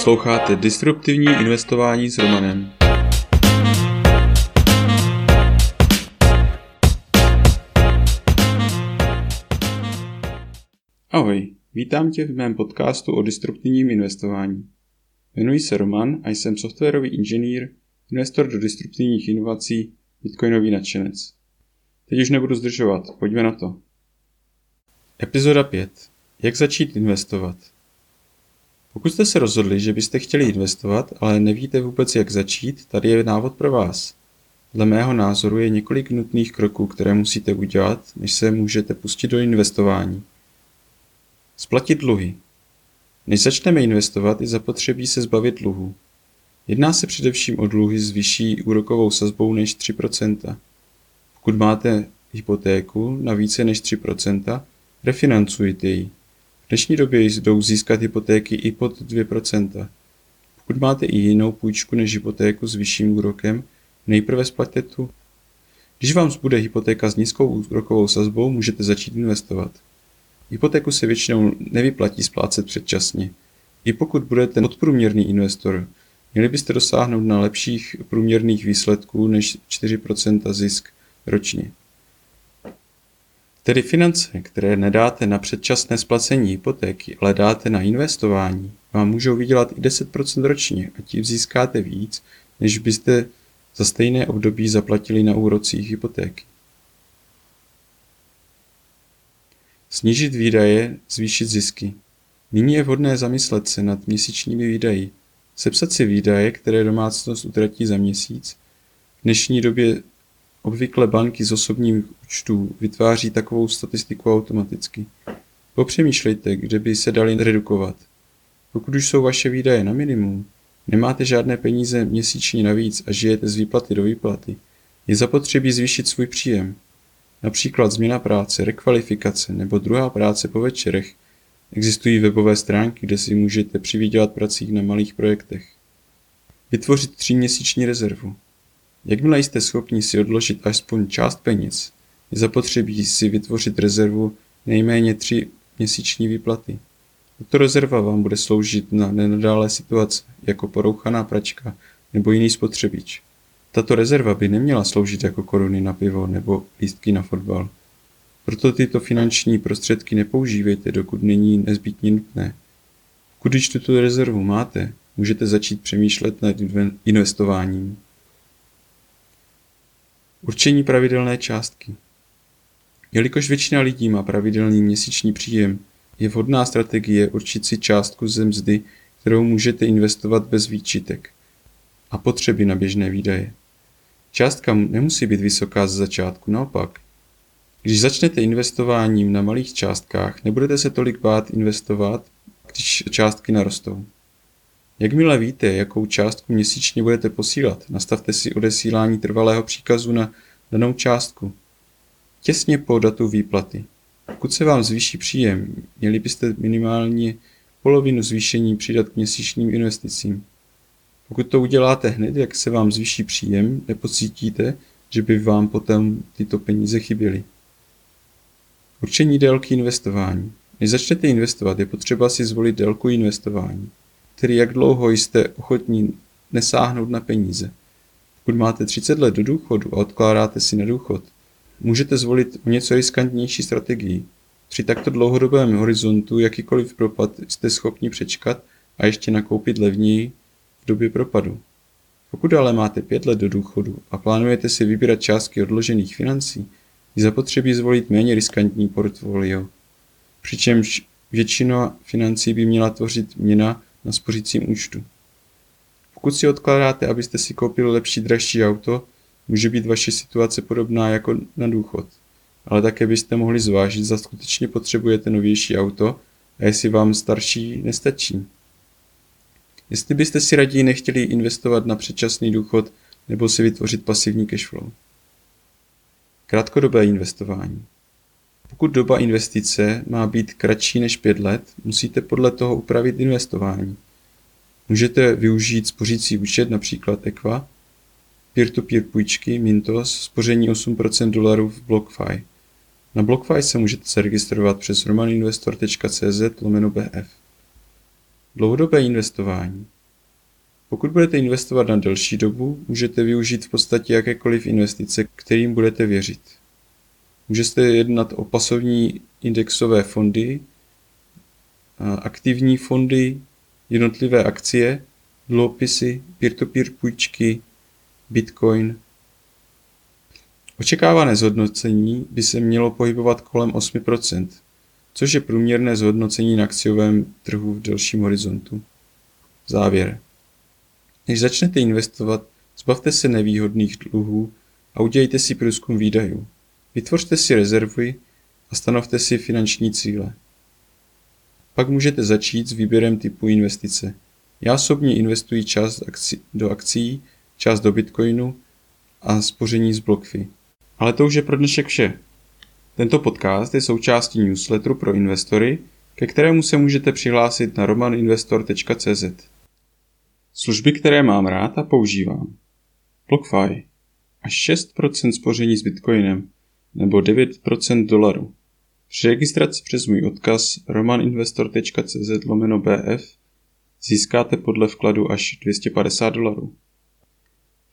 Posloucháte Disruptivní investování s Romanem. Ahoj, vítám tě v mém podcastu o disruptivním investování. Jmenuji se Roman a jsem softwarový inženýr, investor do disruptivních inovací, bitcoinový nadšenec. Teď už nebudu zdržovat, pojďme na to. Epizoda 5. Jak začít investovat? Pokud jste se rozhodli, že byste chtěli investovat, ale nevíte vůbec jak začít, tady je návod pro vás. Dle mého názoru je několik nutných kroků, které musíte udělat, než se můžete pustit do investování. Splatit dluhy. Než začneme investovat, je zapotřebí se zbavit dluhu. Jedná se především o dluhy s vyšší úrokovou sazbou než 3%. Pokud máte hypotéku na více než 3%, refinancujte ji. Dnešní době jdou získat hypotéky i pod 2%. Pokud máte i jinou půjčku než hypotéku s vyšším úrokem, nejprve splaťte tu. Když vám zbude hypotéka s nízkou úrokovou sazbou, můžete začít investovat. Hypotéku se většinou nevyplatí splácet předčasně. I pokud budete podprůměrný investor, měli byste dosáhnout na lepších průměrných výsledků než 4% zisk ročně. Tedy finance, které nedáte na předčasné splacení hypotéky, ale dáte na investování, vám můžou vydělat i 10% ročně a tím získáte víc, než byste za stejné období zaplatili na úrocích hypotéky. Snížit výdaje, zvýšit zisky. Nyní je vhodné zamyslet se nad měsíčními výdaji. Sepsat si výdaje, které domácnost utratí za měsíc. V dnešní době Obvykle banky z osobních účtů vytváří takovou statistiku automaticky. Popřemýšlejte, kde by se dali redukovat. Pokud už jsou vaše výdaje na minimum, nemáte žádné peníze měsíčně navíc a žijete z výplaty do výplaty, je zapotřebí zvýšit svůj příjem. Například změna práce, rekvalifikace nebo druhá práce po večerech. Existují webové stránky, kde si můžete přivydělat prací na malých projektech. Vytvořit tříměsíční rezervu. Jakmile jste schopni si odložit aspoň část peněz, je zapotřebí si vytvořit rezervu nejméně tři měsíční výplaty. Tato rezerva vám bude sloužit na nenadálé situace, jako porouchaná pračka nebo jiný spotřebič. Tato rezerva by neměla sloužit jako koruny na pivo nebo lístky na fotbal. Proto tyto finanční prostředky nepoužívejte, dokud není nezbytně nutné. Když tuto rezervu máte, můžete začít přemýšlet nad investováním. Určení pravidelné částky. Jelikož většina lidí má pravidelný měsíční příjem, je vhodná strategie určit si částku ze mzdy, kterou můžete investovat bez výčitek a potřeby na běžné výdaje. Částka nemusí být vysoká ze začátku, naopak. Když začnete investováním na malých částkách, nebudete se tolik bát investovat, když částky narostou. Jakmile víte, jakou částku měsíčně budete posílat, nastavte si odesílání trvalého příkazu na danou částku. Těsně po datu výplaty. Pokud se vám zvýší příjem, měli byste minimálně polovinu zvýšení přidat k měsíčním investicím. Pokud to uděláte hned, jak se vám zvýší příjem, nepocítíte, že by vám potom tyto peníze chyběly. Určení délky investování. Než začnete investovat, je potřeba si zvolit délku investování tedy jak dlouho jste ochotní nesáhnout na peníze. Pokud máte 30 let do důchodu a odkládáte si na důchod, můžete zvolit o něco riskantnější strategii. Při takto dlouhodobém horizontu jakýkoliv propad jste schopni přečkat a ještě nakoupit levněji v době propadu. Pokud ale máte 5 let do důchodu a plánujete si vybírat částky odložených financí, je zapotřebí zvolit méně riskantní portfolio. Přičemž většina financí by měla tvořit měna na spořícím účtu. Pokud si odkládáte, abyste si koupili lepší, dražší auto, může být vaše situace podobná jako na důchod. Ale také byste mohli zvážit, zda skutečně potřebujete novější auto a jestli vám starší nestačí. Jestli byste si raději nechtěli investovat na předčasný důchod nebo si vytvořit pasivní cashflow. Krátkodobé investování. Pokud doba investice má být kratší než 5 let, musíte podle toho upravit investování. Můžete využít spořící účet, například Equa, peer-to-peer půjčky, Mintos, spoření 8% dolarů v BlockFi. Na BlockFi se můžete zaregistrovat přes romaninvestor.cz lomeno BF. Dlouhodobé investování. Pokud budete investovat na delší dobu, můžete využít v podstatě jakékoliv investice, kterým budete věřit. Můžete jednat o pasovní indexové fondy, aktivní fondy, jednotlivé akcie, dluhopisy, peer-to-peer půjčky, bitcoin. Očekávané zhodnocení by se mělo pohybovat kolem 8%, což je průměrné zhodnocení na akciovém trhu v delším horizontu. Závěr. Než začnete investovat, zbavte se nevýhodných dluhů a udělejte si průzkum výdajů. Vytvořte si rezervy a stanovte si finanční cíle. Pak můžete začít s výběrem typu investice. Já osobně investuji část do akcí, část do bitcoinu a spoření z BlockFi. Ale to už je pro dnešek vše. Tento podcast je součástí newsletteru pro investory, ke kterému se můžete přihlásit na romaninvestor.cz. Služby, které mám rád a používám. BlockFi. Až 6% spoření s bitcoinem nebo 9% dolaru. Při registraci přes můj odkaz romaninvestor.cz lomeno BF získáte podle vkladu až 250 dolarů.